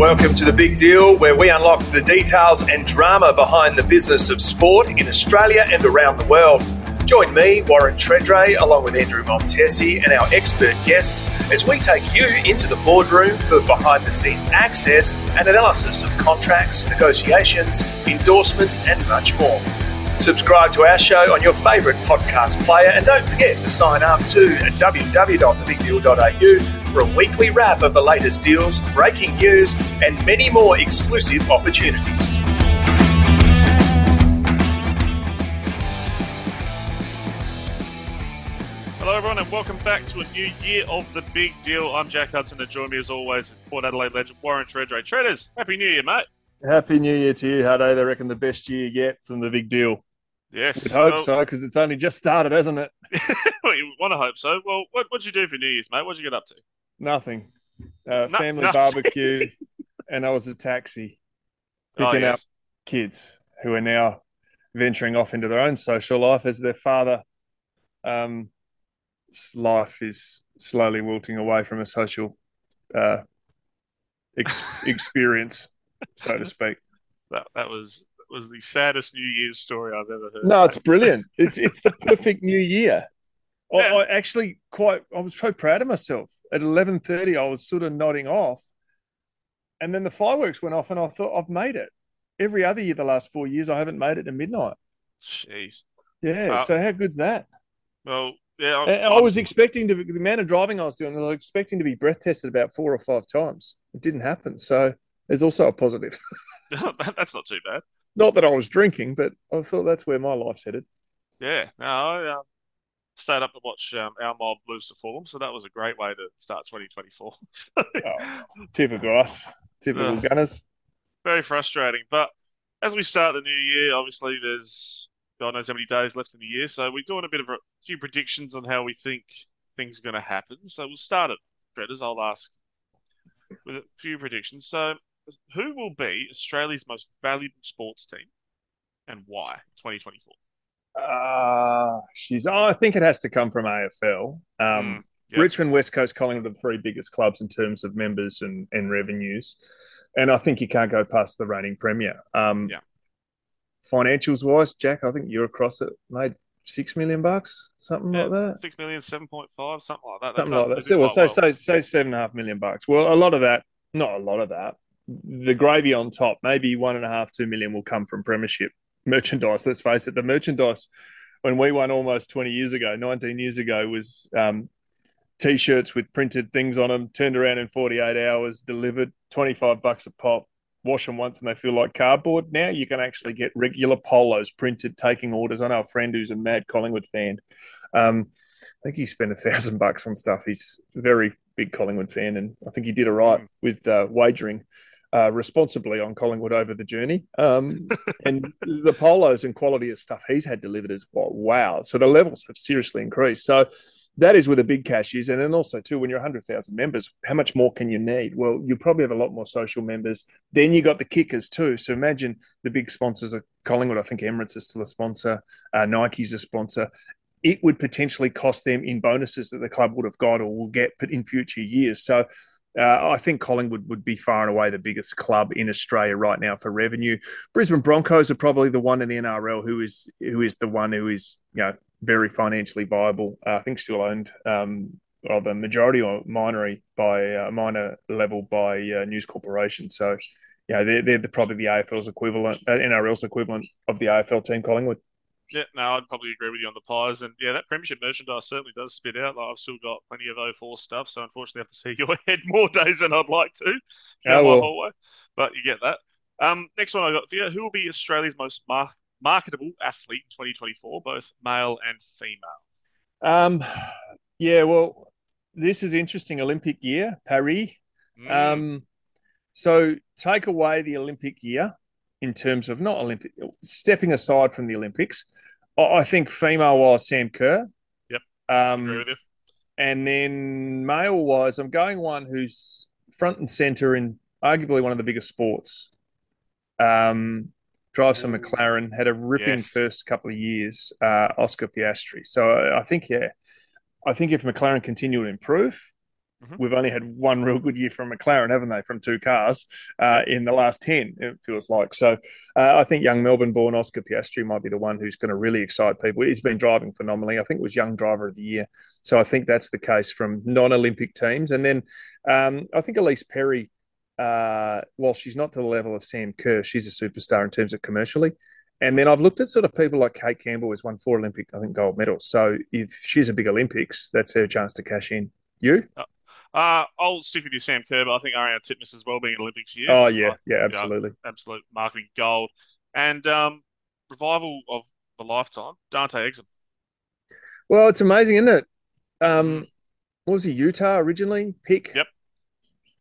Welcome to the big deal where we unlock the details and drama behind the business of sport in Australia and around the world. Join me, Warren Tredrea, along with Andrew Montesi and our expert guests as we take you into the boardroom for behind the scenes access and analysis of contracts, negotiations, endorsements, and much more. Subscribe to our show on your favourite podcast player and don't forget to sign up to www.thebigdeal.au for a weekly wrap of the latest deals, breaking news, and many more exclusive opportunities. Hello, everyone, and welcome back to a new year of the Big Deal. I'm Jack Hudson, and join me as always is Port Adelaide legend Warren Tredrea. Tredders, Happy New Year, mate. Happy New Year to you, Hado. They reckon the best year yet from the big deal. Yes. We'd hope well, so, because it's only just started, hasn't it? well, you want to hope so. Well, what, what'd you do for New Year's, mate? What'd you get up to? Nothing. Uh, No- family nothing. barbecue, and I was a taxi Oh, picking up yes. kids who are now venturing off into their own social life as their father um, life is slowly wilting away from a social uh, ex- experience, so to speak. That, that was was the saddest New Year's story I've ever heard. No, it's brilliant. It's it's the perfect new year. I, Yeah. I actually quite I was so proud of myself. At eleven thirty, I was sort of nodding off, and then the fireworks went off, and I thought I've made it. Every other year, the last four years, I haven't made it to midnight. Jeez. Yeah, Uh, so how good's that? Well, yeah. I'm, And I was expecting to the amount of driving I was doing. I was expecting to be breath tested about four or five times. It didn't happen. So there's also a positive. that's not too bad. Not that I was drinking, but I thought that's where my life's headed. Yeah. No, I um, stayed up to watch um, our mob lose to Fulham, so that was a great way to start 2024. Oh, tip of grass, typical Ugh. Gunners. Very frustrating. But as we start the new year, obviously there's God knows how many days left in the year, so we're doing a bit of a few predictions on how we think things are going to happen. So we'll start it, Tredders. I'll ask with a few predictions. So, who will be Australia's most valuable sports team, and why? 2024. Uh, she's. Oh, I think it has to come from AFL. Um, Mm. Richmond, West Coast, Collingwood are the three biggest clubs in terms of members and, and revenues, and I think you can't go past the reigning premier. Um, Yeah. Financials wise, Jack, I think you're across it. Made six million bucks, something Yeah, like that. Six million, seven point five, something like that. Something like that. So, well, so, so, say seven and a half million bucks. Well, a lot of that, not a lot of that. The gravy on top, maybe one and a half, two million will come from premiership merchandise. Let's face it, the merchandise when we won almost 20 years ago, 19 years ago, was um, t-shirts with printed things on them, turned around in 48 hours, delivered 25 bucks a pop. Wash them once and they feel like cardboard. Now you can actually get regular polos printed, taking orders. I know a friend who's a mad Collingwood fan. Um, I think he spent a thousand bucks on stuff. He's a very big Collingwood fan, and I think he did all right Mm. with uh, wagering uh, responsibly on Collingwood over the journey. Um, and the polos and quality of stuff he's had delivered is well, wow. So the levels have seriously increased. So that is where the big cash is. And then also, too, when you're 100,000 members, how much more can you need? Well, you probably have a lot more social members. Then you got the kickers, too. So imagine the big sponsors of Collingwood. I think Emirates is still a sponsor, uh, Nike's a sponsor. It would potentially cost them in bonuses that the club would have got or will get in future years. So uh, I think Collingwood would be far and away the biggest club in Australia right now for revenue. Brisbane Broncos are probably the one in the NRL who is who is the one who is you know very financially viable. Uh, I think still owned um, of a majority or minority by uh, minor level by uh, News Corporation. So know they're, they're the, probably the AFL's equivalent, uh, NRL's equivalent of the AFL team Collingwood. Yeah, no, I'd probably agree with you on the pies, and yeah, that premiership merchandise certainly does spit out. Like I've still got plenty of 04 stuff, so unfortunately, I have to see your head more days than I'd like to. Oh, well. but you get that. Um, next one I got for you: Who will be Australia's most mar- marketable athlete in 2024, both male and female? Um, yeah, well, this is interesting. Olympic year, Paris. Mm, Um, so take away the Olympic year in terms of not Olympic, stepping aside from the Olympics. I think female wise, Sam Kerr. Yep, agree Um, with you. and then male wise, I'm going one who's front and center in arguably one of the biggest sports. Um, drives for McLaren, had a ripping Yes. first couple of years, uh, Oscar Piastri. So I, I think, yeah, I think if McLaren continue to improve, Mm-hmm. We've only had one real good year from McLaren, haven't they? From two cars uh, in the last ten, it feels like. So uh, I think young Melbourne-born Oscar Piastri might be the one who's going to really excite people. He's been driving phenomenally. I think was Young Driver of the Year. So I think that's the case from non-Olympic teams. And then um, I think Ellyse Perry, uh, while she's not to the level of Sam Kerr, she's a superstar in terms of commercially. And then I've looked at sort of people like Kate Campbell, who's won four Olympic, I think, gold medals. So if she's a big Olympics, that's her chance to cash in. You? Uh, I'll stick with you, Sam Kerr, but I think Ariarne Titmus as well being an Olympics year. Oh yeah, yeah, absolutely, absolute marketing gold, and um, revival of the lifetime, Dante Exum. Well, it's amazing, isn't it? Um, what was he Utah originally? Pick. Yep.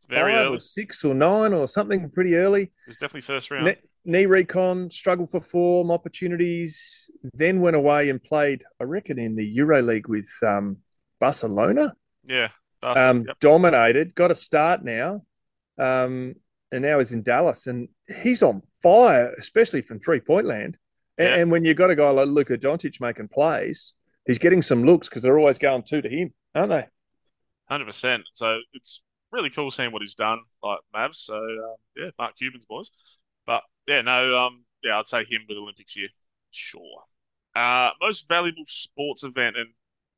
Very five early. or six or nine or something pretty early. It was definitely first round. Ne- knee recon, struggled for form, opportunities, then went away and played, I reckon, in the Euro League with um, Barcelona. Yeah. Um, yep. Dominated, got a start now, um, and now he's in Dallas, and he's on fire, especially from three point land. And, and when you've got a guy like Luka Doncic making plays, he's getting some looks because they're always going two to him, aren't they? Hundred percent. So it's really cool seeing what he's done, like Mavs. So um, yeah, Mark Cuban's boys. But yeah, no, um, yeah, I'd say him with Olympics year, sure. Uh, most valuable sports event, and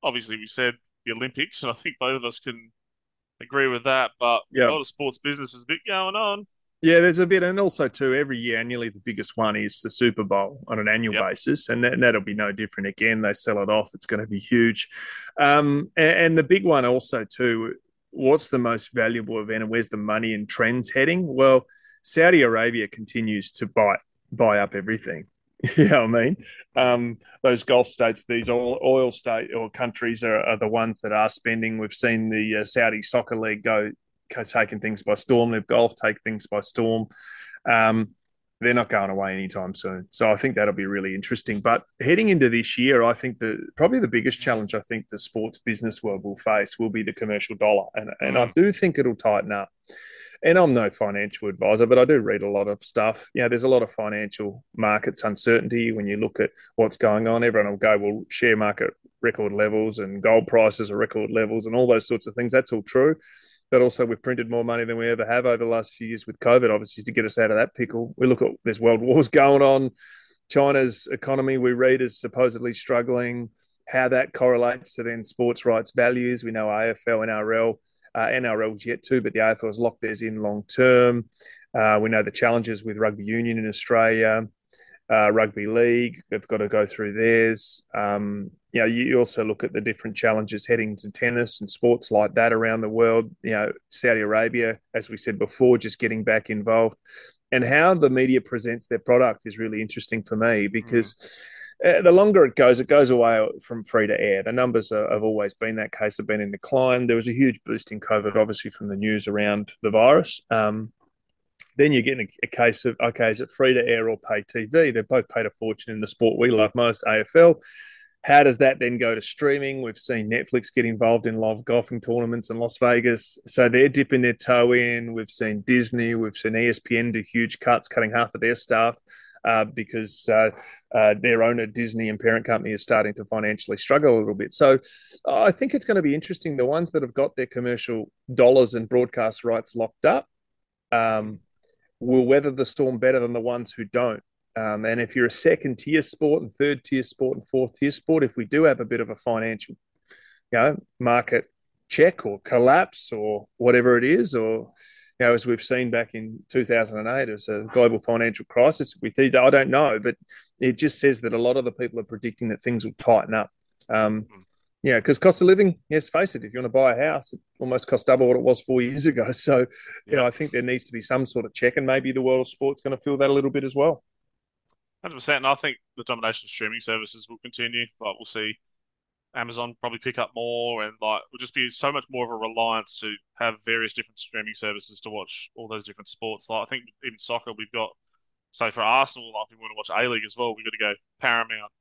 obviously we said the Olympics, and I think both of us can agree with that. But yep. a lot of sports business is a bit going on. Yeah, there's a bit, and also too, every year annually the biggest one is the Super Bowl on an annual yep. basis, and, that, will be no different again. They sell it off; it's going to be huge. Um, and, and, the big one also too, what's the most valuable event, and where's the money and trends heading? Well, Saudi Arabia continues to buy buy up everything. You know what I mean? Um, those Gulf states, these oil, oil state or countries are, are, the ones that are spending. We've seen the uh, Saudi Soccer League go, go taking things by storm. LIV Golf take things by storm. Um, they're not going away anytime soon. So I think that'll be really interesting. But heading into this year, I think the probably the biggest challenge I think the sports business world will face will be the commercial dollar, and and I mm. do think it'll tighten up and I'm no financial advisor, but I do read a lot of stuff. You know, there's a lot of financial markets uncertainty when you look at what's going on. Everyone will go, well, share market record levels and gold prices are record levels and all those sorts of things. That's all true. But also, we've printed more money than we ever have over the last few years with COVID, obviously, to get us out of that pickle. We look at there's world wars going on. China's economy, we read, is supposedly struggling. How that correlates to then sports rights values. We know AFL, and NRL uh, NRL's yet to, but the AFL has locked theirs in long term. Uh, we know the challenges with rugby union in Australia, uh, rugby league. They've got to go through theirs. Um, you know, you also look at the different challenges heading to tennis and sports like that around the world. You know, Saudi Arabia, as we said before, just getting back involved, and how the media presents their product is really interesting for me because. Mm the longer it goes, it goes away from free to air. The numbers are, have always been that case, have been in decline. There was a huge boost in COVID, obviously, from the news around the virus. Um, then you're getting a, a, case of, okay, is it free to air or pay TV? They've both paid a fortune in the sport we love most, AFL. How does that then go to streaming? We've seen Netflix get involved in live golfing tournaments in Las Vegas. So they're dipping their toe in. We've seen Disney, we've seen ESPN do huge cuts, cutting half of their staff uh, because uh, uh, their owner, Disney and parent company, is starting to financially struggle a little bit. So I think it's going to be interesting. The ones that have got their commercial dollars and broadcast rights locked up um, will weather the storm better than the ones who don't. Um, and if you're a second tier sport and third tier sport and fourth tier sport, if we do have a bit of a financial, you know, market check or collapse or whatever it is, or you know, as we've seen back in 2008 as a global financial crisis. With I don't know, but it just says that a lot of the people are predicting that things will tighten up. Um, hmm. yeah, because cost of living, yes, face it, if you want to buy a house, it almost cost double what it was four years ago. So, you yeah. know, I think there needs to be some sort of check, and maybe the world of sport's going to feel that a little bit as well. Hundred percent, and I think the domination of streaming services will continue. Like we'll see Amazon probably pick up more, and like will just be so much more of a reliance to have various different streaming services to watch all those different sports. Like I think even soccer, we've got so for Arsenal, like if we want to watch A League as well, we've got to go Paramount,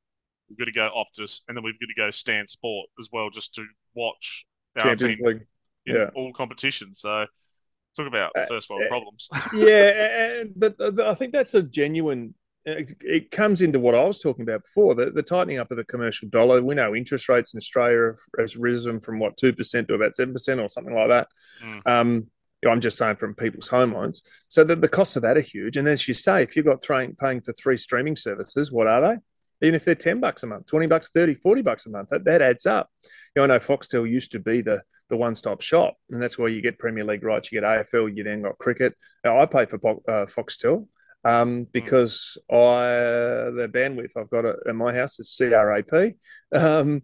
we've got to go Optus, and then we've got to go Stan Sport as well, just to watch our Champions League. yeah. all competitions. So talk about uh, first world uh, problems. yeah, but I think that's a genuine it, it, comes into what I was talking about before the, the tightening up of the commercial dollar. We know interest rates in Australia has risen from what, 2% to about 7% or something like that. Mm. Um, I'm just saying from people's home loans. So the, the costs of that are huge. And as you say, if you've got throwing, paying for three streaming services, what are they? Even if they're 10 bucks a month, 20 bucks, 30, 40 bucks a month, that, that adds up. You know, I know Foxtel used to be the, the one stop shop, and that's where you get Premier League rights, you get AFL, you then got cricket. Now, I pay for uh, Foxtel um, hmm. because I the bandwidth I've got at my house is CRAP, um,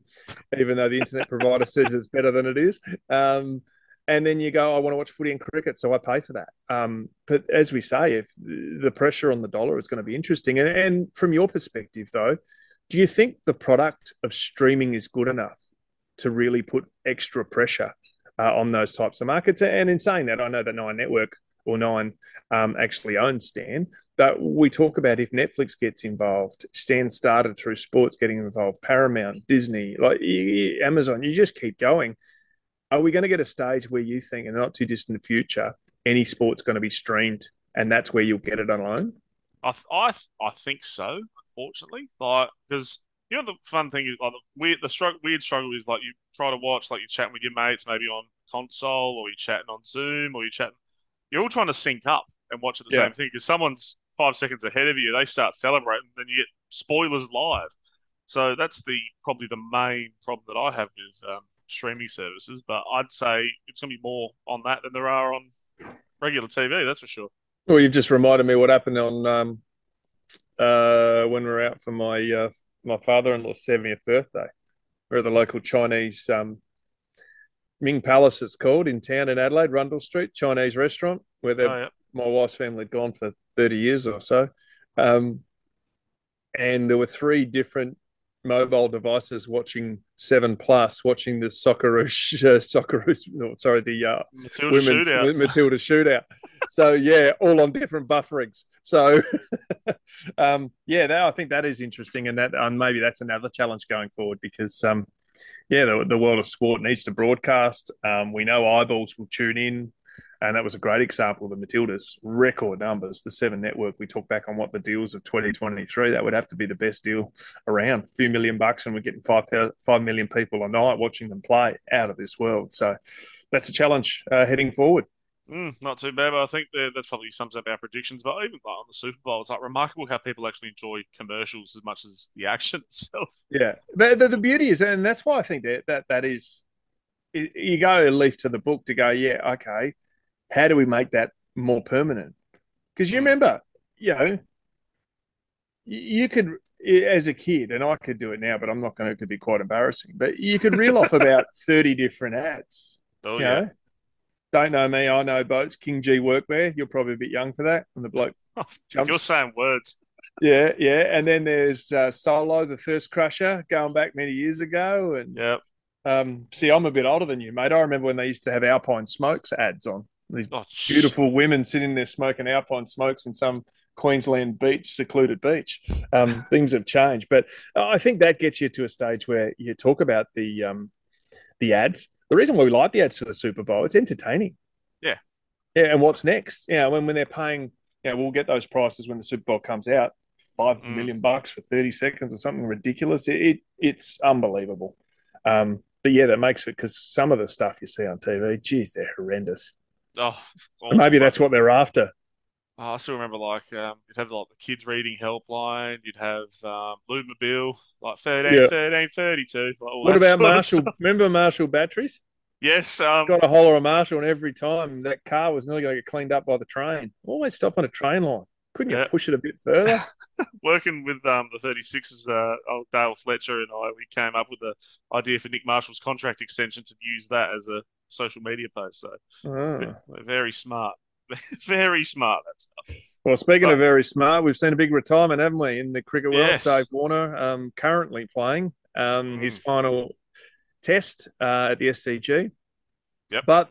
even though the internet provider says it's better than it is. Um, and then you go, I want to watch footy and cricket, so I pay for that. Um, but as we say, if the pressure on the dollar is going to be interesting, and, and from your perspective, though, do you think the product of streaming is good enough to really put extra pressure uh, on those types of markets? And in saying that, I know that Nine Network or Nine um, actually owns Stan, but we talk about if Netflix gets involved, Stan started through sports getting involved, Paramount, Disney, like Amazon, you just keep going are we going to get a stage where you think in the not too distant future any sport's going to be streamed and that's where you'll get it alone? I I, I think so. Unfortunately, like because you know the fun thing is like the weird the struggle, weird struggle is like you try to watch like you're chatting with your mates maybe on console or you're chatting on Zoom or you're chatting. You're all trying to sync up and watch at the yeah. same thing because someone's five seconds ahead of you. They start celebrating, then you get spoilers live. So that's the probably the main problem that I have with um, streaming services, but I'd say it's going to be more on that than there are on regular TV. That's for sure. Well, you've just reminded me what happened on um, uh, when we were out for my uh, my father-in-law's seventieth birthday. We're at the local Chinese um, Ming Palace, it's called in town in Adelaide, Rundle Street, Chinese restaurant where oh, yep. my wife's family had gone for thirty years or so. Um, and there were three different mobile devices watching Seven Plus, watching the Socceroos, uh, Socceroos, no, sorry, the uh, Matilda women's shootout. Matilda shootout. so yeah, all on different bufferings. So um, yeah, that, I think that is interesting, and that um, maybe that's another challenge going forward because um, yeah, the, the world of sport needs to broadcast. Um, we know eyeballs will tune in. And that was a great example of the Matildas record numbers. The Seven Network, we talk back on what the deals of 2023, that would have to be the best deal around. A few million bucks, and we're getting 5, 5 million people a night watching them play out of this world. So that's a challenge uh, heading forward. Mm, not too bad, but I think that, that probably sums up our predictions. But even like on the Super Bowl, it's like remarkable how people actually enjoy commercials as much as the action itself. Yeah, the, the, the beauty is, and that's why I think that that, that is, you go a leaf to the book to go, yeah, okay, how do we make that more permanent? Because you hmm. remember, you know, you could, as a kid, and I could do it now, but I'm not going to, it could be quite embarrassing, but you could reel off about 30 different ads. Oh, yeah. Know? Don't know me, I know boats. King Gee workwear. You're probably a bit young for that. And the bloke jumps. You're saying words. Yeah, yeah. And then there's uh, Solo, the Thirst Crusher, going back many years ago. And yep. Um, see, I'm a bit older than you, mate. I remember when they used to have Alpine Smokes ads on. These oh, beautiful women sitting there smoking Alpine smokes in some Queensland beach, secluded beach. Um, things have changed, but I think that gets you to a stage where you talk about the um, the ads. The reason why we like the ads for the Super Bowl, it's entertaining. Yeah, yeah. And what's next? Yeah, when when they're paying, yeah, we'll get those prices when the Super Bowl comes out. Five mm. million bucks for thirty seconds or something ridiculous. It, it it's unbelievable. Um, but yeah, that makes it because some of the stuff you see on TV, geez, they're horrendous. Oh, maybe that's what they're after. Oh, I still remember like um, you'd have like the kids reading helpline. You'd have um, Lube Mobile like 13, yeah. 13, 32. Like what about Marshall? Remember Marshall batteries? Yes. Um, Got a holler of Marshall, and every time that car was nearly going to get cleaned up by the train. Always stop on a train line. Couldn't you yeah. push it a bit further? Working with um, the 36s, uh, old Dale Fletcher and I, we came up with the idea for Nick Marshall's contract extension to use that as a social media post. So oh. very smart. very smart that stuff. Well, speaking but, of very smart, we've seen a big retirement, haven't we, in the cricket world? Yes. Dave Warner um, currently playing um, mm. his final test uh, at the SCG. Yep. But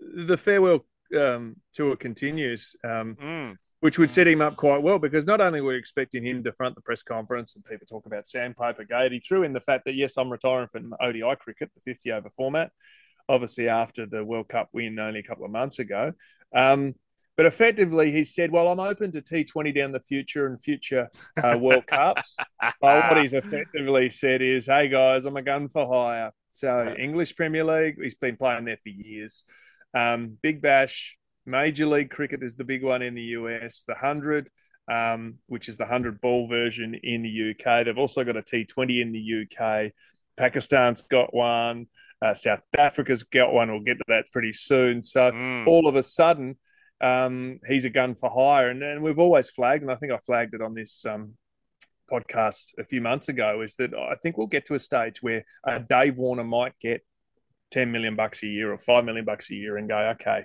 the farewell um, tour continues, um, mm. which would set him up quite well because not only were we expecting him to front the press conference and people talk about sandpaper gate, he threw in the fact that, yes, I'm retiring from ODI cricket, the 50 over format obviously after the World Cup win only a couple of months ago. Um, But effectively, he said, "Well, I'm open to T20 down the future and future uh, World Cups." but what he's effectively said is, "Hey guys, I'm a gun for hire." So English Premier League, he's been playing there for years. Um, Big Bash, Major League Cricket is the big one in the US. The hundred, um, which is the hundred ball version in the UK. They've also got a T20 in the UK. Pakistan's got one. Uh, South Africa's got one. We'll get to that pretty soon. So mm. all of a sudden, um, he's a gun for hire, and, and we've always flagged, and I think I flagged it on this um, podcast a few months ago, is that I think we'll get to a stage where uh, Dave Warner might get ten million bucks a year or five million bucks a year, and go, okay,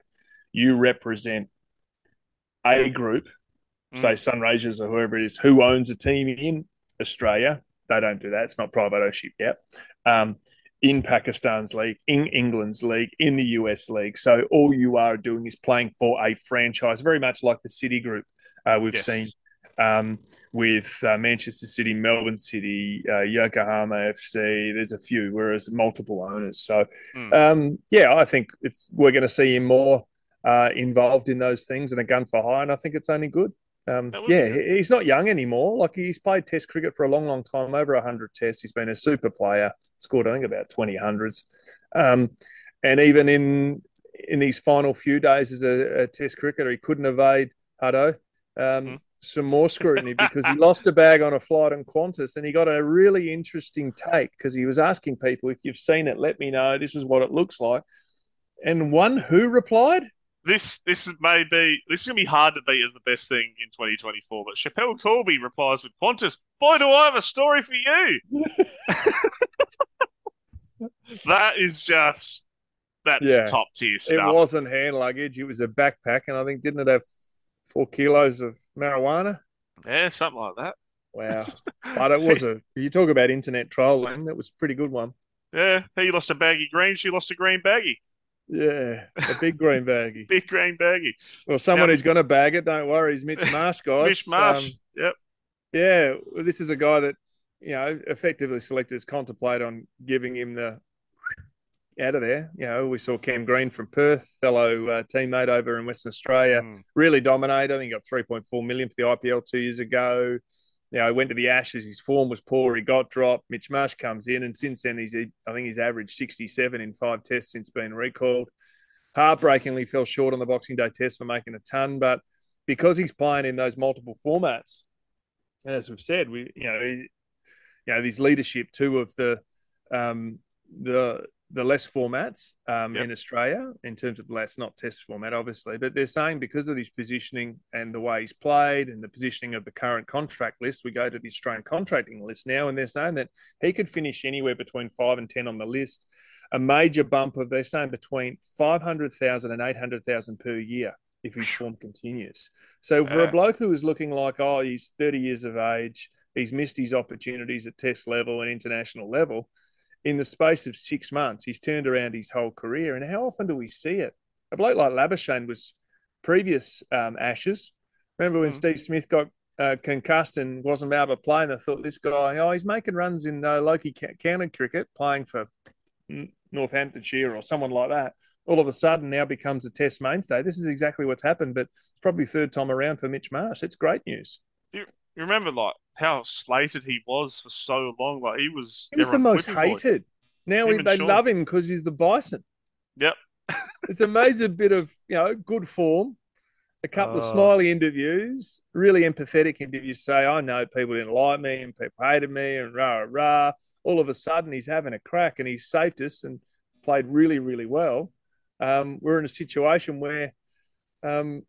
you represent a group, mm. say Sunrisers or whoever it is, who owns a team in Australia. They don't do that; it's not private ownership yet. Um, in Pakistan's league, in England's league, in the US league. So all you are doing is playing for a franchise, very much like the City Group uh, we've yes. seen um, with uh, Manchester City, Melbourne City, uh, Yokohama FC. There's a few, whereas multiple owners. So mm. um, yeah, I think it's we're going to see him more uh, involved in those things and a gun for hire, and I think it's only good. Um, yeah, he's not young anymore. Like he's played Test cricket for a long, long time, over hundred Tests. He's been a super player. Scored, I think, about twenty hundreds. Um, and even in in these final few days as a, a Test cricketer, he couldn't evade Hutto. Um, mm. Some more scrutiny because he lost a bag on a flight on Qantas, and he got a really interesting take because he was asking people, "If you've seen it, let me know. This is what it looks like." And one who replied, this this may be this is gonna be hard to beat as the best thing in 2024. But Schapelle Corby replies with Qantas, "Boy, do I have a story for you." that is just that's yeah. top tier stuff. It wasn't hand luggage; it was a backpack, and I think didn't it have four kilos of marijuana? Yeah, something like that. Wow, but it was a. You talk about internet trolling. That was a pretty good one. Yeah, he lost a baggy green. She lost a green baggy. Yeah, a big green baggie. big green baggie. Well, someone now, who's going to bag it, don't worry, is Mitch Marsh, guys. Mitch Marsh, um, yep. Yeah, this is a guy that, you know, effectively selectors contemplate on giving him the out of there. You know, we saw Cam Green from Perth, fellow uh, teammate over in Western Australia, mm. really dominate. I think he got 3.4 million for the IPL two years ago you know, went to the Ashes. His form was poor. He got dropped. Mitch Marsh comes in, and since then, he's I think he's averaged 67 in five tests since being recalled. Heartbreakingly fell short on the Boxing Day test for making a ton, but because he's playing in those multiple formats, and as we've said, we you know, you know, these leadership too of the um, the the less formats um, yep. in Australia in terms of less, not test format, obviously, but they're saying because of his positioning and the way he's played and the positioning of the current contract list, we go to the Australian contracting list now, and they're saying that he could finish anywhere between five and 10 on the list. A major bump of, they're saying, between 500,000 and 800,000 per year if his form continues. So for a bloke who is looking like, oh, he's 30 years of age, he's missed his opportunities at test level and international level – in the space of six months, he's turned around his whole career. And how often do we see it? A bloke like Labuschagne was previous um, Ashes. Remember when mm-hmm. Steve Smith got uh, concussed and wasn't able to play, and I thought this guy, oh, he's making runs in uh, Loki County cricket, playing for Northamptonshire or someone like that. All of a sudden, now becomes a Test mainstay. This is exactly what's happened, but it's probably third time around for Mitch Marsh. It's great news. You, you remember, like how slated he was for so long. Like he was, he was the most hated. Now they Sean. love him because he's the Bison. Yep, it's amazing bit of you know good form. A couple uh, of smiley interviews, really empathetic interviews. Say, I know people didn't like me and people hated me and rah rah. rah. All of a sudden, he's having a crack and he saved us and played really really well. Um, we're in a situation where, um,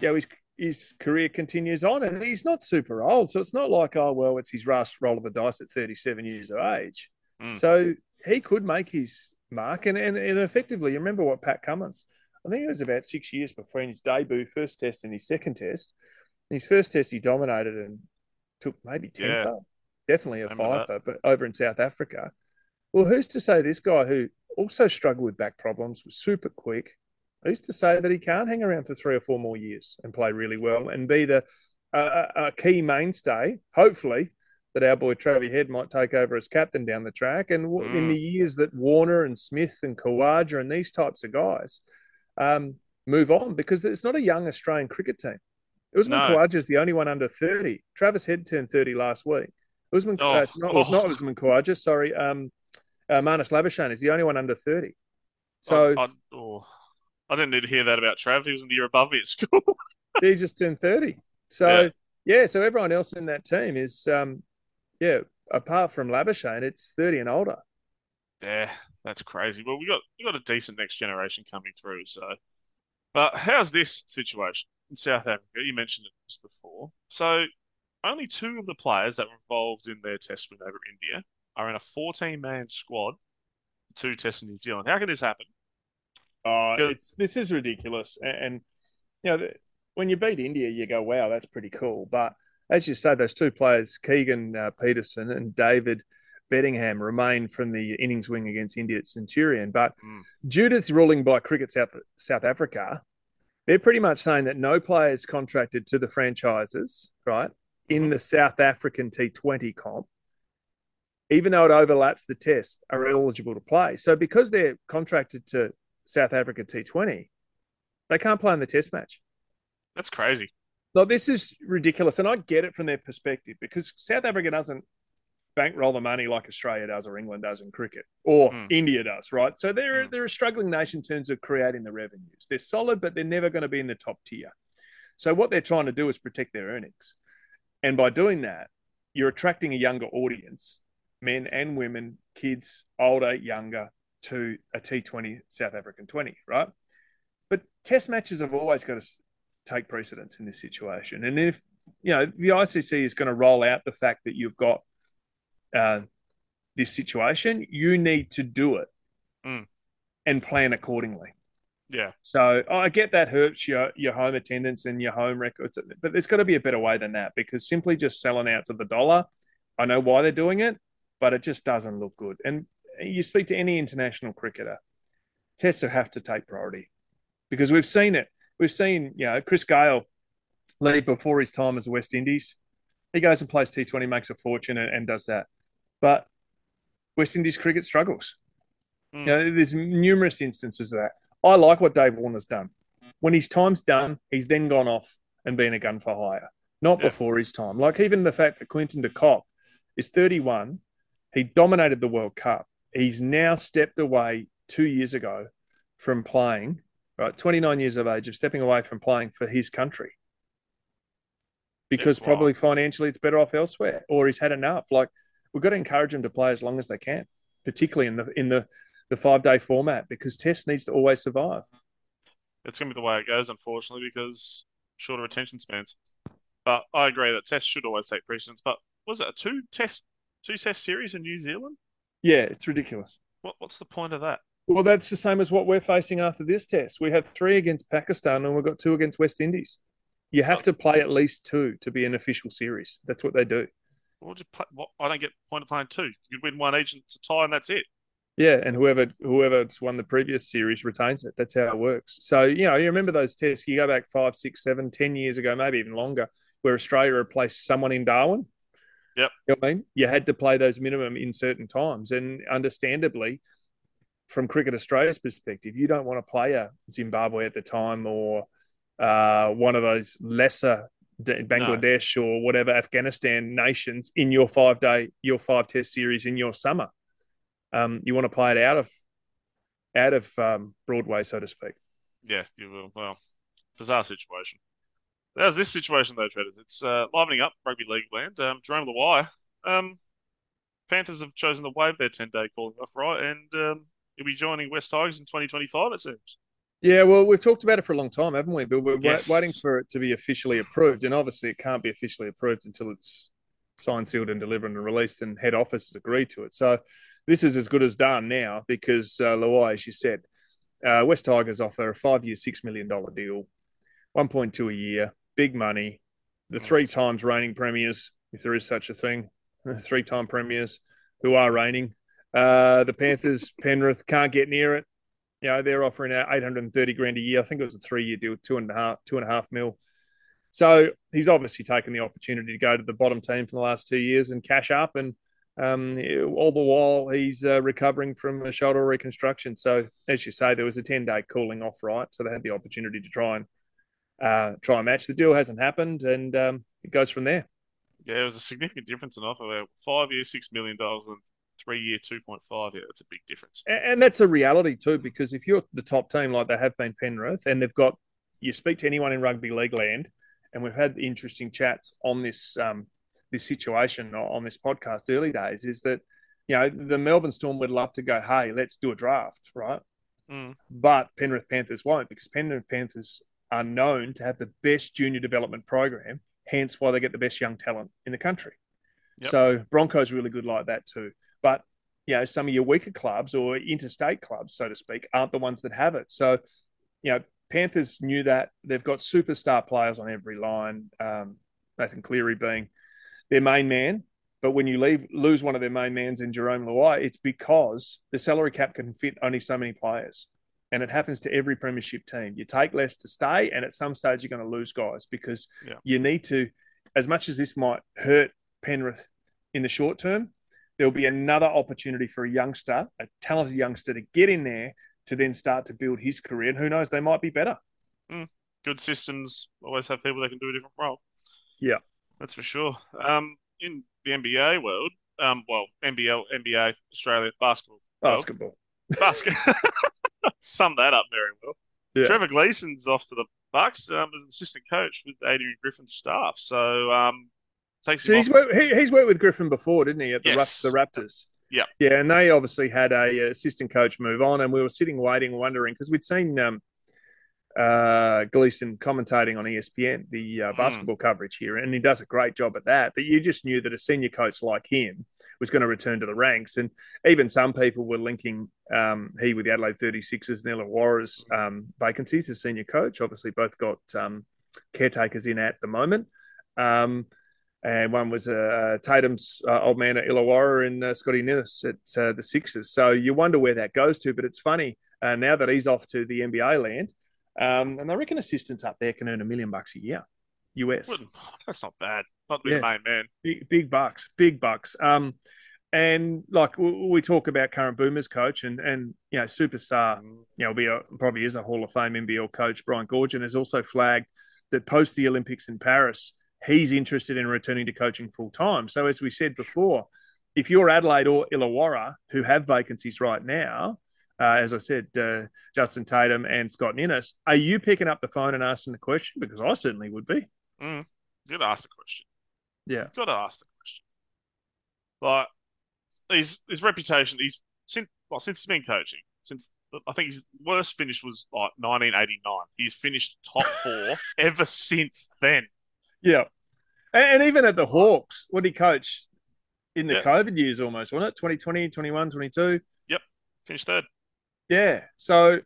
yeah, he's his career continues on, and he's not super old, so it's not like oh well, it's his last roll of the dice at 37 years of age. Mm. So he could make his mark, and, and and effectively, you remember what Pat Cummins? I think it was about six years between his debut, first test, and his second test. his first test, he dominated and took maybe ten yeah. definitely a fiver, but over in South Africa. Well, who's to say this guy who also struggled with back problems was super quick, I used to say that he can't hang around for three or four more years and play really well and be the uh, a key mainstay, hopefully, that our boy Travie Head might take over as captain down the track. And mm. in the years that Warner and Smith and Khawaja and these types of guys, um, move on because it's not a young Australian cricket team. Usman No. Is the only one under 30. Travis Head turned 30 last week. Usman, Oh. uh, it's not, Oh. not Usman Khawaja, sorry. Um, uh, Labuschagne is the only one under 30. So I, I, oh, I didn't need to hear that about Trav. He was in the year above me at school. he just turned 30. So, yeah. so everyone else in that team is, um, yeah, apart from Labuschagne, it's 30 and older. Yeah, that's crazy. Well, we got we got a decent next generation coming through. So, but how's this situation in South Africa? You mentioned it just before. So, only two of the players that were involved in their test win over India are in a 14-man squad. Two tests in New Zealand. How can this happen? Oh, it's this is ridiculous. And, and you know, the, when you beat India, you go, "Wow, that's pretty cool." But as you say, those two players, Keegan uh, Petersen and David Bedingham, remain from the innings wing against India at Centurion. But Mm. this ruling by Cricket South South Africa, they're pretty much saying that no players contracted to the franchises, right, in the South African T20 comp, even though it overlaps the test, are eligible to play. So because they're contracted to South Africa T20, they can't play in the test match. That's crazy. No, this is ridiculous. And I get it from their perspective because South Africa doesn't bankroll the money like Australia does or England does in cricket or Mm. India does, right? So they're, Mm. they're a struggling nation in terms of creating the revenues. They're solid, but they're never going to be in the top tier. So what they're trying to do is protect their earnings. And by doing that, you're attracting a younger audience, men and women, kids, older, younger, to a T20 South African 20, right? But test matches have always got to take precedence in this situation. And if, you know, the ICC is going to roll out the fact that you've got uh, this situation, you need to do it Mm. and plan accordingly. Yeah. So I get that hurts your your home attendance and your home records, but there's got to be a better way than that because simply just selling out to the dollar, I know why they're doing it, but it just doesn't look good. And you speak to any international cricketer, tests have to take priority because we've seen it. We've seen, you know, Chris Gayle leave before his time as the West Indies. He goes and plays T20, makes a fortune, and, and does that. But West Indies cricket struggles. Mm. You know, there's numerous instances of that. I like what Dave Warner's done. When his time's done, he's then gone off and been a gun for hire, not Yeah. before his time. Like even the fact that Quinton de Kock is 31, he dominated the World Cup. He's now stepped away two years ago from playing, right? 29 years of age, of stepping away from playing for his country because probably financially it's better off elsewhere, or he's had enough. Like we've got to encourage him to play as long as they can, particularly in the in the the five day format, because Test needs to always survive. It's going to be the way it goes, unfortunately, because shorter attention spans. But I agree that tests should always take precedence. But was it a two test two test series in New Zealand? Yeah, it's ridiculous. What what's the point of that? Well, that's the same as what we're facing after this test. We have three against Pakistan and we've got two against West Indies. You have to play at least two to be an official series. That's what they do. You play? What, I don't get point of playing two. You win one each and it's a tie, and that's it. Yeah, and whoever whoever's won the previous series retains it. That's how it works. So you know, you remember those tests. You go back five, six, seven, ten years ago, maybe even longer, where Australia replaced someone in Darwin. Yep. You know I mean? You had to play those minimum in certain times, and understandably, from Cricket Australia's perspective, you don't want to play a Zimbabwe at the time or uh, one of those lesser Bangladesh or whatever Afghanistan nations in your five day, your five test series in your summer. Um, you want to play it out of out of um, Broadway, so to speak. Yeah, you will. Well, bizarre situation. There's this situation though, Tredders? It's uh, livening up rugby league land. Um, Jerome Luai, um, Panthers have chosen to waive their 10 day calling off, right? And um, he'll be joining Wests Tigers in 2025, it seems. Yeah, well, we've talked about it for a long time, haven't we? But we're Yes. waiting for it to be officially approved, and obviously, it can't be officially approved until it's signed, sealed, and delivered and released, and head office has agreed to it. So this is as good as done now because uh, Luai, as you said, uh, Wests Tigers offer a five-year, six million dollar deal, one point two a year, big money. The three times reigning premiers, if there is such a thing, three-time premiers who are reigning. Uh, the Panthers, Penrith can't get near it. You know, they're offering out 830 grand a year. I think it was a three year deal, two and a half, two and a half mil. So he's obviously taken the opportunity to go to the bottom team for the last two years and cash up and Um, all the while he's uh, recovering from a shoulder reconstruction. So, as you say, there was a ten day cooling off, right? So they had the opportunity to try and uh, try and match. The deal hasn't happened, and um, it goes from there. Yeah, it was a significant difference in offer. Five year, six million dollars, and three year, two point five. Yeah, that's a big difference. And, and that's a reality too, because if you're the top team like they have been Penrith, and they've got, you speak to anyone in rugby league land, and we've had interesting chats on this um, this situation on this podcast early days, is that you know the Melbourne Storm would love to go, hey, let's do a draft, right? Mm. But Penrith Panthers won't because Penrith Panthers are known to have the best junior development program, hence why they get the best young talent in the country. Yep. So Broncos really good like that too. But you know, some of your weaker clubs or interstate clubs, so to speak, aren't the ones that have it. So, you know, Panthers knew that they've got superstar players on every line. Um, Nathan Cleary being their main man, but when you leave lose one of their main mans in Jerome Luai, it's because the salary cap can fit only so many players and it happens to every premiership team. You take less to stay, and at some stage you're going to lose guys because yeah. you need to. As much as this might hurt Penrith in the short term, there'll be another opportunity for a youngster, a talented youngster, to get in there to then start to build his career. And who knows, they might be better. Mm. Good systems always have people that can do a different role. Yeah, that's for sure. Um, in the NBA world, um, well, NBL, NBA, Australia, basketball, basketball, world, basketball. sum that up very well. Yeah. Trevor Gleeson's off to the Bucks um, as an assistant coach with Adrian Griffin's staff. So um, takes so he's worked, he, he's worked with Griffin before, didn't he? At the, yes. the Raptors. Yeah, yeah, and they obviously had a assistant coach move on, and we were sitting waiting, wondering because we'd seen um, uh, Gleeson commentating on ESPN the uh, basketball mm. coverage here, and he does a great job at that. But you just knew that a senior coach like him was going to return to the ranks, and even some people were linking um, he with the Adelaide 36ers and Illawarra's um, vacancies as senior coach. Obviously, both got um, caretakers in at the moment. Um, and one was uh, Tatum's uh, old man at Illawarra and uh, Scotty Ninnis at uh, the Sixers. So you wonder where that goes to. But it's funny uh, now that he's off to the NBA land. Um, and I reckon assistants up there can earn a million bucks a year, US. Well, that's not bad. Not being yeah. main man. Big, big bucks, big bucks. Um, and like we talk about current Boomers coach and and you know superstar, Mm. you know, be a, probably is a Hall of Fame NBL coach. Brian Goorjian has also flagged that post the Olympics in Paris, he's interested in returning to coaching full time. So as we said before, if you're Adelaide or Illawarra who have vacancies right now, uh, as I said, uh, Justin Tatum and Scott Ninnis, are you picking up the phone and asking the question? Because I certainly would be. Mm. You got to ask the question. Yeah, You've got to ask the question. Like his his reputation, he's since well since he's been coaching, since I think his worst finish was like 1989. He's finished top four ever since then. Yeah, and, and, even at the Hawks, what did he coach in the Yeah. COVID years almost, wasn't it? 2020, 21, 22. Yep. Finished third. Yeah. So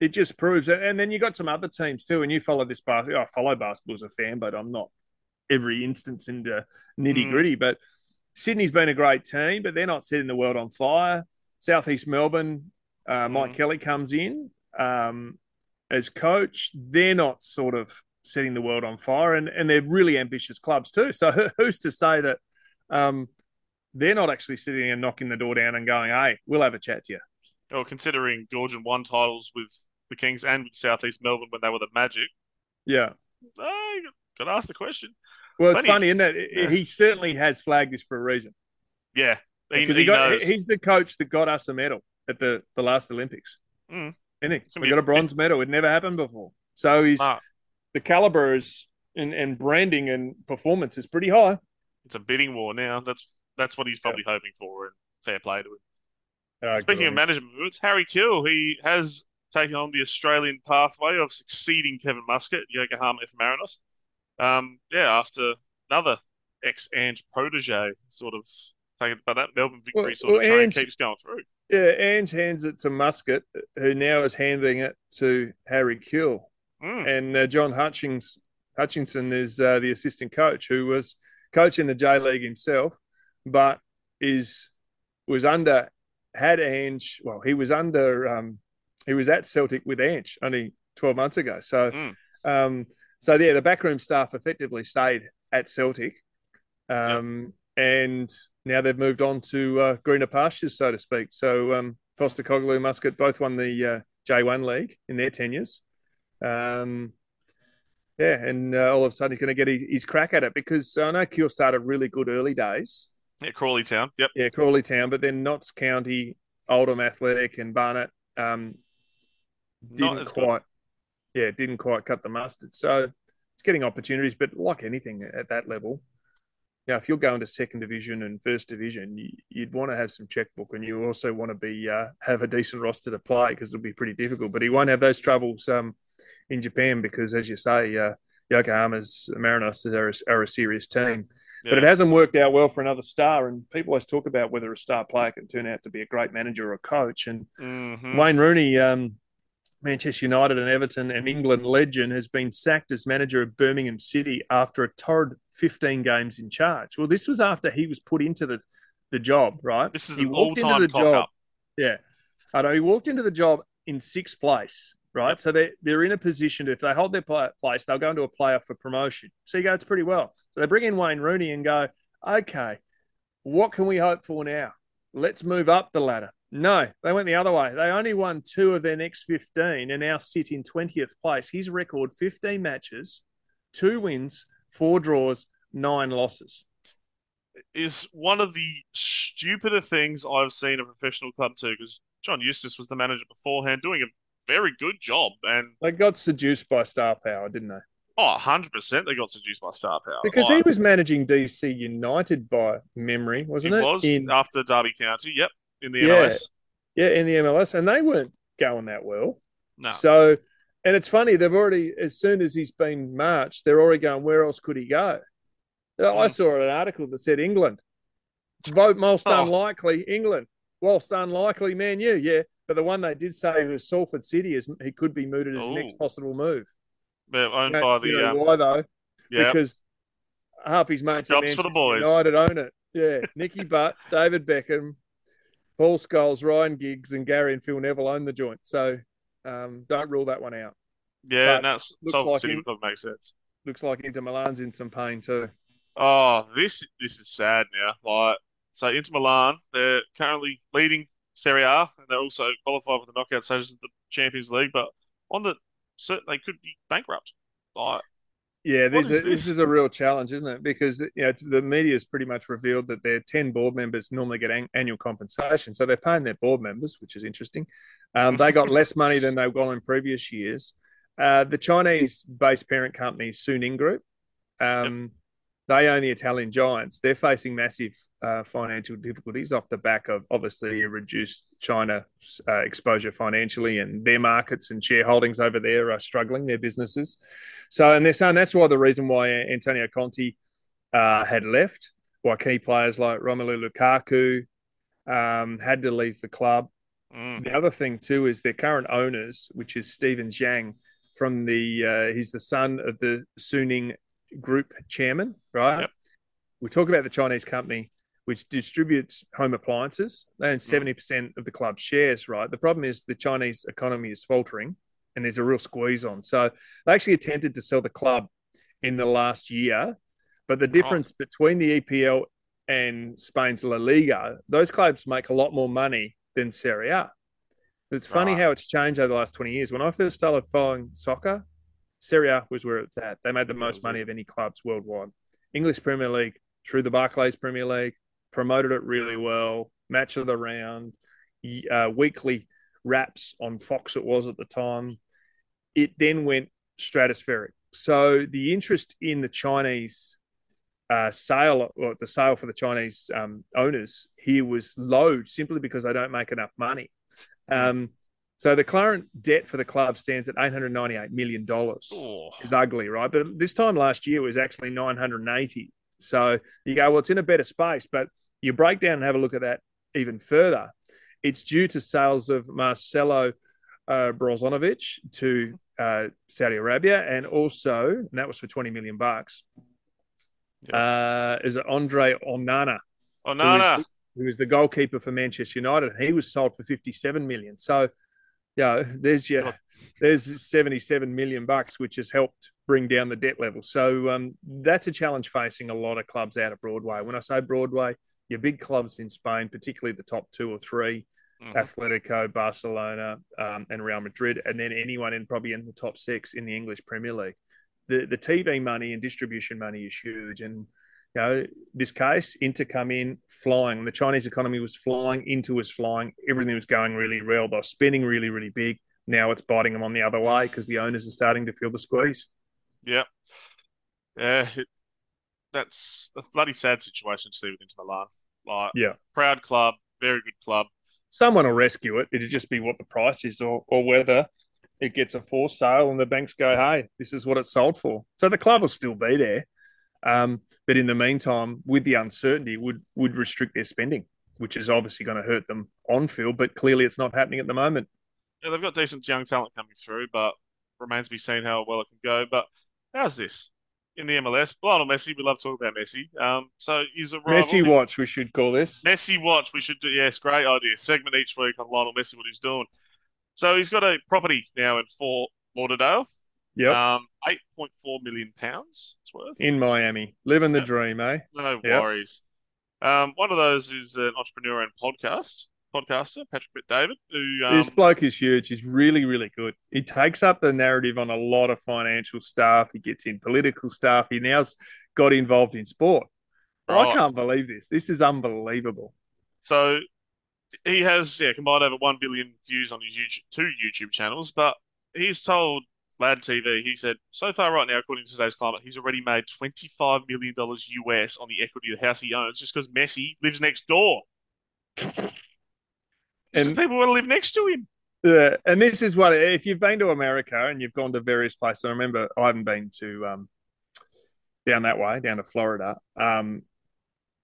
it just proves it. And then you got some other teams too. And you follow this basketball. I follow basketball as a fan, but I'm not every instance into nitty gritty. But Sydney's been a great team, but they're not setting the world on fire. Southeast Melbourne, uh, Mike Mm. Kelly comes in um, as coach. They're not sort of setting the world on fire, and, and they're really ambitious clubs too. So who's to say that um, they're not actually sitting and knocking the door down and going, "Hey, we'll have a chat to you." Or considering Goorjian won titles with the Kings and with Southeast Melbourne when they were the Magic. Yeah. I got to ask the question. Well, it's Plenty. funny, isn't it? Yeah. He certainly has flagged this for a reason Yeah, he, because he he got, he's the coach that got us a medal at the, the last Olympics. Mm. Isn't he? We got a bronze medal. It never happened before. So he's Smart. the caliber is and, and branding and performance is pretty high. It's a bidding war now. That's that's what he's probably hoping for, and fair play to him. Uh, Speaking of management moves, Harry Kewell, he has taken on the Australian pathway of succeeding Kevin Muscat at Yokohama F. Marinos. Um, yeah, after another ex Ange protege sort of taken by that Melbourne victory Well- sort of train Ange- keeps going through. Yeah, Ange hands it to Muscat, who now is handing it to Harry Kewell. Mm, and uh, John Hutchings Hutchinson is uh, the assistant coach who was coaching the J League himself, but is was under had Ange. Well, he was under um, he was at Celtic with Ange only twelve months ago. So, Mm. um, so yeah, the backroom staff effectively stayed at Celtic, um, and now they've moved on to uh, greener pastures, so to speak. So um, Postecoglou, Muscat both won the uh, J1 league in their tenures. Um, yeah, and uh, all of a sudden he's going to get his, his, crack at it because I know Kewell started really good early days. Yeah, Crawley Town. Yep. Yeah, Crawley Town, but then Notts County, Oldham Athletic, and Barnet um, didn't quite. Good. Yeah, didn't quite cut the mustard. So it's getting opportunities, but like anything at that level, now, if you're going to second division and first division, you, would want to have some checkbook, and you also want to be uh, have a decent roster to play because it'll be pretty difficult. But he won't have those troubles um, in Japan because, as you say, uh, Yokohama's Marinos are, are, a serious team. Yeah. But it hasn't worked out well for another star, and people always talk about whether a star player can turn out to be a great manager or a coach. And mm-hmm. Wayne Rooney, um, Manchester United and Everton and England legend has been sacked as manager of Birmingham City after a torrid 15 games in charge. Well, this was after he was put into the, the job, right? This is he walked into the job. Up. Yeah. I know he walked into the job in sixth place, right? Yep. So they're, they're in a position to, if they hold their place, they'll go into a playoff for promotion. So you go, it's pretty well. So they bring in Wayne Rooney and go, okay, what can we hope for now? Let's move up the ladder. No, they went the other way. They only won two of their next 15 and now sit in 20th place. His record 15 matches, two wins, four draws, nine losses. Is one of the stupider things I've seen a professional club do because John Eustace was the manager beforehand, doing a very good job. And they got seduced by star power, didn't they? Oh, 100% they got seduced by star power. Because he was managing DC United by memory, wasn't he it? was in... after Derby County. Yep in the MLS. Yeah, in the MLS, and they weren't going that well. No. So, and it's funny they've already as soon as he's been marched, they're already going. Where else could he go? I hmm. saw an article that said England. Vote most oh. unlikely England. Whilst unlikely Man U, yeah. But the one they did say was Salford City is he could be mooted as Ooh. next possible move. But owned you know, by the you know um, why though? Yeah. Because half his mates Jobs for the boys. United own it. Yeah. Nicky Butt, David Beckham, Paul Scholes, Ryan Giggs, and Gary and Phil Neville own the joint. So um, don't rule that one out. Yeah, and that's Salford like City in, would make sense. Looks like Inter Milan's in some pain too. Oh, this this is sad now. Like so, Inter Milan, they're currently leading Serie A, and they're also qualified for the knockout stages of the Champions League. But on the certain, they could be bankrupt. Like yeah, this, is, this? this is a real challenge, isn't it? Because you know the media has pretty much revealed that their ten board members normally get an- annual compensation, so they're paying their board members, which is interesting. Um, they got less money than they've got in previous years. Uh, the Chinese-based parent company Suning Group, um. They own the Italian Giants. They're facing massive uh, financial difficulties off the back of obviously a reduced China uh, exposure financially, and their markets and shareholdings over there are struggling. Their businesses. So, and they're saying that's why the reason why Antonio Conte uh, had left, why key players like Romelu Lukaku um, had to leave the club. Mm. The other thing too is their current owners, which is Steven Zhang, from the uh, he's the son of the Suning Group chairman, right? Yep. We talk about the Chinese company which distributes home appliances. They own mm. seventy percent of the club's shares, right? The problem is the Chinese economy is faltering and there's a real squeeze on. So they actually attempted to sell the club in the last year, but the difference oh. between the EPL and Spain's La Liga, those clubs make a lot more money than Serie A. It's funny how it's changed over the last 20 years. When I first started following soccer, Serie A was where it's at. They made the most money of any clubs worldwide. English Premier League, through the Barclays Premier League, promoted it really well. Match of the round, uh, weekly wraps on Fox, it was at the time it then went stratospheric. So the interest in the Chinese uh, sale, or the sale for the Chinese um, owners here was low simply because they don't make enough money. Um, so the current debt for the club stands at eight hundred ninety-eight million dollars. Oh. It's ugly, right? But this time last year was actually nine hundred eighty. So you go, well, it's in a better space. But you break down and have a look at that even further. It's due to sales of Marcelo uh, Brozovic to uh, Saudi Arabia, and also, and that was for 20 million bucks, yep. uh, is Andre Onana. Onana. Who, who was the goalkeeper for Manchester United. He was sold for 57 million. So, yeah, there's your, there's 77 million bucks, which has helped bring down the debt level. So um, that's a challenge facing a lot of clubs out of Broadway. When I say Broadway, your big clubs in Spain, particularly the top two or 3 Mhm. Atletico, Barcelona, um, and Real Madrid, and then anyone in probably in the top six in the English Premier League. The the TV money and distribution money is huge, and you know this case, Inter come in flying. The Chinese economy was flying, Inter was flying, everything was going really well. They're spending really really big. Now it's biting them on the other way because the owners are starting to feel the squeeze. Yeah. Yeah, it, that's a bloody sad situation to see with Inter Milan. Like, Yeah. proud club, very good club. someone will rescue it. It'll just be what the price is, or or whether it gets a forced sale and the banks go, "Hey, this is what it's sold for." So the club will still be there, um, but in the meantime, with the uncertainty, would would restrict their spending, which is obviously going to hurt them on field. But clearly, it's not happening at the moment. Yeah, they've got decent young talent coming through, but remains to be seen how well it can go. But how's this in the MLS? Lionel Messi, we love talking about Messi. Um, so he's a rival. Messi watch, we should call this. Messi watch. We should do. Yes, great idea. Segment each week on Lionel Messi, what he's doing. So he's got a property now in Fort Lauderdale. Yep, Um, eight point four million pounds. It's worth. in Miami, living the Yep. dream, eh? No Yep. worries. Um, one of those is an entrepreneur and podcast podcaster, Patrick Bet-David, who um, this bloke is huge. He's really, really good. He takes up the narrative on a lot of financial stuff. He gets in political stuff. He now's got involved in sport. I can't believe this. This is unbelievable. So he has yeah combined over one billion views on his YouTube, two YouTube channels, but he's told Lad TV, he said so far right now, according to today's climate, he's already made twenty five million dollars US on the equity of the house he owns just because Messi lives next door. And people want to live next to him. Yeah, and this is what if you've been to America and you've gone to various places. I remember I haven't been to um, down that way, down to Florida, um,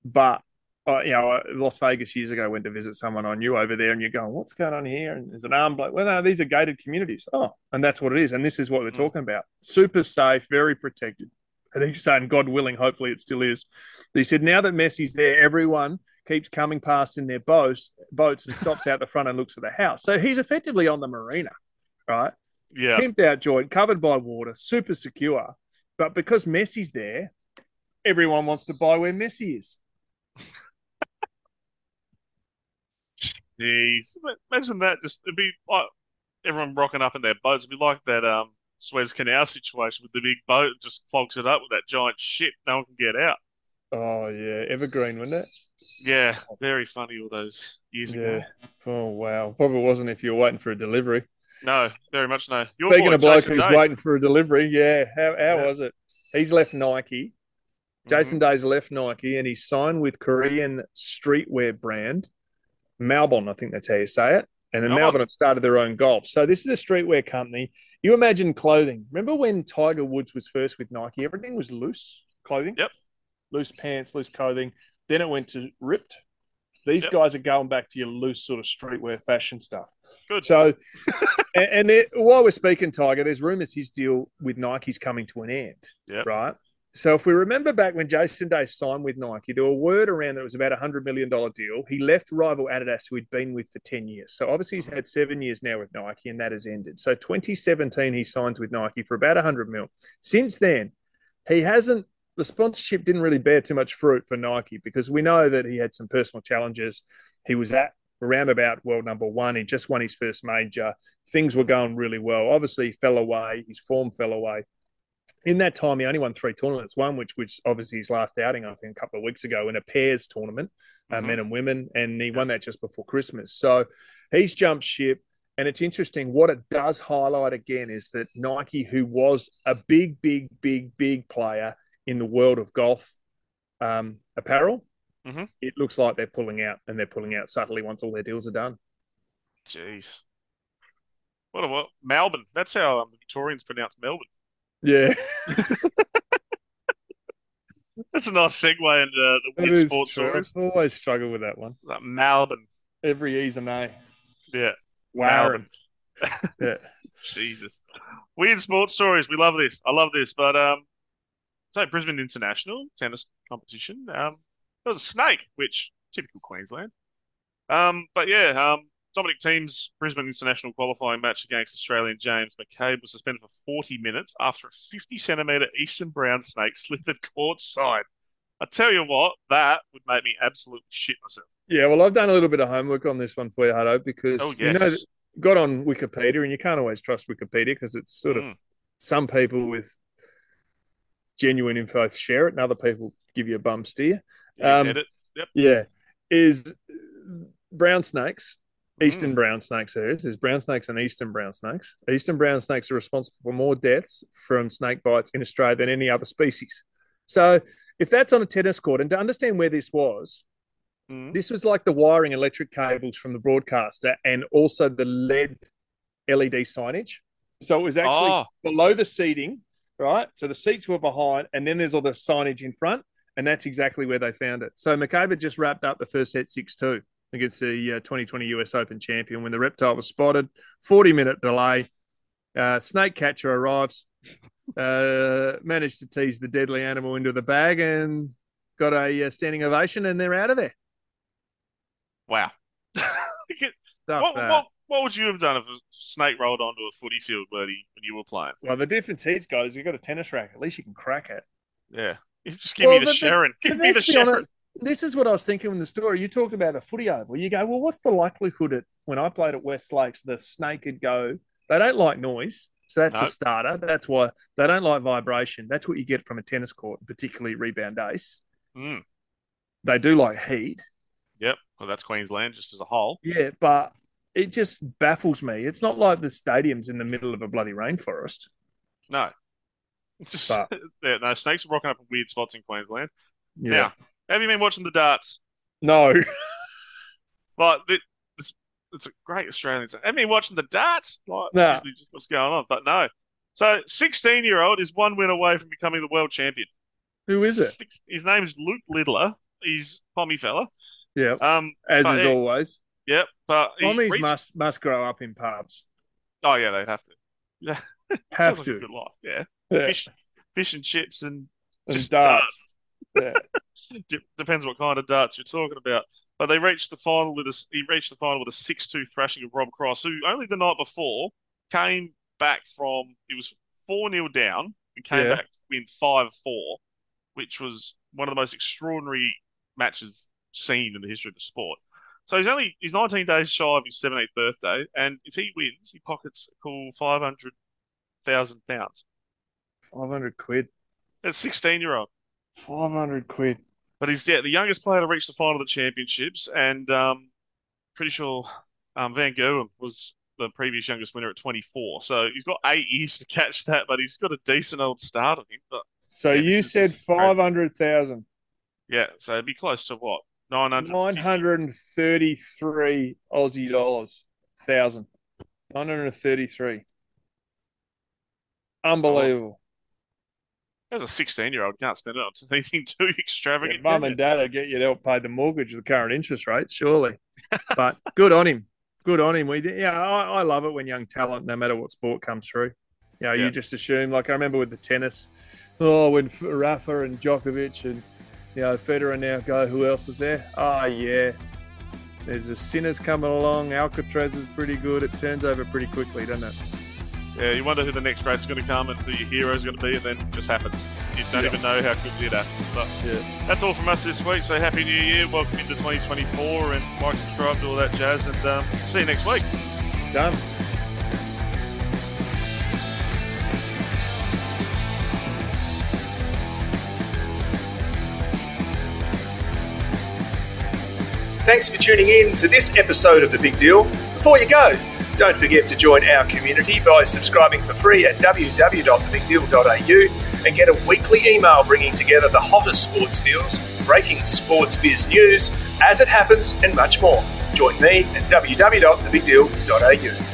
but uh, you know, Las Vegas years ago, went to visit someone I knew over there, and you're going, "What's going on here?" And there's an arm bloke. Well, no, these are gated communities. Oh, and that's what it is. And this is what we're Mm. talking about: super safe, very protected. And he's saying, God willing, hopefully it still is. But he said, now that Messi's there, everyone keeps coming past in their boats, boats and stops out the front and looks at the house. So he's effectively on the marina, right? Yeah, Pimped out joint, covered by water, super secure. But because Messi's there, everyone wants to buy where Messi is. Jeez, imagine that. Just it'd be like everyone rocking up in their boats. It'd be like that um Suez Canal situation with the big boat just clogs it up with that giant ship. No one can get out. Oh yeah, evergreen, wouldn't it? Yeah, very funny all those years ago. Oh wow. Probably wasn't if you were waiting for a delivery. No, very much no. Your Speaking boy, of bloke Jason who's Day. waiting for a delivery, yeah. How how Yeah. was it? He's left Nike. Mhm. Jason Day's left Nike and he's signed with Korean streetwear brand Malbon, I think that's how you say it. And then oh. Malbon. Malbon have started their own golf. So this is a streetwear company. You imagine clothing. Remember when Tiger Woods was first with Nike? Everything was loose clothing. Yep. Loose pants, loose clothing. Then it went to ripped. These Yep. guys are going back to your loose sort of streetwear fashion stuff. Good. So, and, and while we're speaking, Tiger, there's rumors his deal with Nike's coming to an end. Yep. Right. So if we remember back when Jason Day signed with Nike, there were word around that it was about a hundred million dollar deal. He left rival Adidas, who he'd been with for ten years. So obviously he's had seven years now with Nike, and that has ended. So 2017 he signs with Nike for about a hundred mil. Since then, he hasn't. The sponsorship didn't really bear too much fruit for Nike because we know that he had some personal challenges. He was at around about world number one. He just won his first major. Things were going really well. Obviously, he fell away. His form fell away. In that time, he only won three tournaments. One, which was obviously his last outing, I think, a couple of weeks ago in a pairs tournament, uh, Mhm. men and women, and he won that just before Christmas. So he's jumped ship. And it's interesting. What it does highlight again is that Nike, who was a big, big, big, big player in the world of golf um, apparel, Mhm. it looks like they're pulling out, and they're pulling out subtly once all their deals are done. Jeez. What a what? Melbourne. That's how um, the Victorians pronounce Melbourne. Yeah, That's a nice segue into uh, the weird is sports true. stories. I've always struggle with that one. Like Melbourne. Every E's and A. Yeah. Wow. Yeah. Jesus. Weird sports stories. We love this. I love this. But um, so Brisbane International tennis competition. Um, there was a snake, which typical Queensland. Um, but yeah, um, Dominic Thiem's Brisbane International qualifying match against Australian James McCabe was suspended for 40 minutes after a 50 centimetre Eastern brown snake slithered courtside. I tell you what, that would make me absolutely shit myself. Yeah, well, I've done a little bit of homework on this one for you, Hutto, because Oh, you know, got on Wikipedia, and you can't always trust Wikipedia because it's sort of Mm. some people with genuine info share it, and other people give you a bum steer. Um, get it? Yeah, is brown snakes, eastern Mm. brown snakes. There is there's brown snakes and eastern brown snakes. Eastern brown snakes are responsible for more deaths from snake bites in Australia than any other species. So, if that's on a tennis court, and to understand where this was, Mm. this was like the wiring electric cables from the broadcaster and also the LED LED signage. So it was actually Oh, below the seating, right? So the seats were behind, and then there's all the signage in front, and that's exactly where they found it. So McCabe just wrapped up the first set 6 2 against the uh, 2020 US Open champion when the reptile was spotted. 40 minute delay. Uh, snake catcher arrives, uh, managed to tease the deadly animal into the bag, and got a uh, standing ovation, and they're out of there. wow. Stuff what, that. what, what would you have done if a snake rolled onto a footy field, Bertie, when you were playing? Well, the difference he's got is he's got a tennis racket. At least you can crack it. Yeah. Just give Well, me the but- Sharon. Give me the let's Sharon. honest, This is what I was thinking in the story. You talked about a footy oval. You go, well, what's the likelihood that when I played at West Lakes, the snake could go? They don't like noise, so that's No. a starter. That's why they don't like vibration. That's what you get from a tennis court, particularly rebound ace. Mm. They do like heat, Yep. Well, that's Queensland just as a whole. yeah, but it just baffles me. It's not like the stadium's in the middle of a bloody rainforest. No. Just But- yeah, no snakes are rocking up in weird spots in Queensland. Yeah. Now, have you been watching the darts? No. Like it- it's it's a great Australian. Have you been watching the darts? Like No. usually just what's going on, but no. So, sixteen-year-old is one win away from becoming the world champion. Who is it? His name is Luke Littler. He's Pommy fella. Yeah. Um, As is he- always. yep. But Pommies reached- must must grow up in pubs. Oh yeah, they'd have to. Yeah, Have Sounds like a to. good life. Yeah, Yeah. fish, fish and chips and And just darts. Yeah. Depends what kind of darts you're talking about. But they reached the final with a he reached the final with a six-two thrashing of Rob Cross, who only the night before came back from it was four 0 down and came Yeah. back to win five four, which was one of the most extraordinary matches seen in the history of the sport. So he's only he's 19 days shy of his 17th birthday, and if he wins, he pockets a cool 500,000 pounds. 500 quid. That's 16 year old. 500 quid. But he's yeah, the youngest player to reach the final of the championships, and um, pretty sure um, Van Gerwen was the previous youngest winner at 24. So he's got eight years to catch that, but he's got a decent old start on him. But So Yeah, you said this is great. 500,000. yeah, so it'd be close to what 900. 933 Aussie dollars. Thousand. 933. Unbelievable. As a 16 year old, can't spend it on anything too Yeah, extravagant. Mum can you? and dad will get you to help pay the mortgage with the current interest rates, surely. but good on him. Good on him. We, yeah, I, I love it when young talent, no matter what sport, comes through. You know, Yeah. you just assume, like I remember with the tennis, oh, when Rafa and Djokovic and, you know, Federer now go, who else is there? Oh, yeah. There's a Sinner's coming along. Alcaraz is pretty good. It turns over pretty quickly, doesn't it? Yeah, you wonder who the next great's going to come and who your hero's going to be, and then it just happens. You don't Yeah. even know how quickly it happens. But Yeah. that's all from us this week. So happy New Year, welcome into 2024, and like, subscribe to all that jazz, and um, see you next week. Done. Thanks for tuning in to this episode of The Big Deal. Before you go, don't forget to join our community by subscribing for free at www.thebigdeal.au and get a weekly email bringing together the hottest sports deals, breaking sports biz news, as it happens, and much more. Join me at www.thebigdeal.au.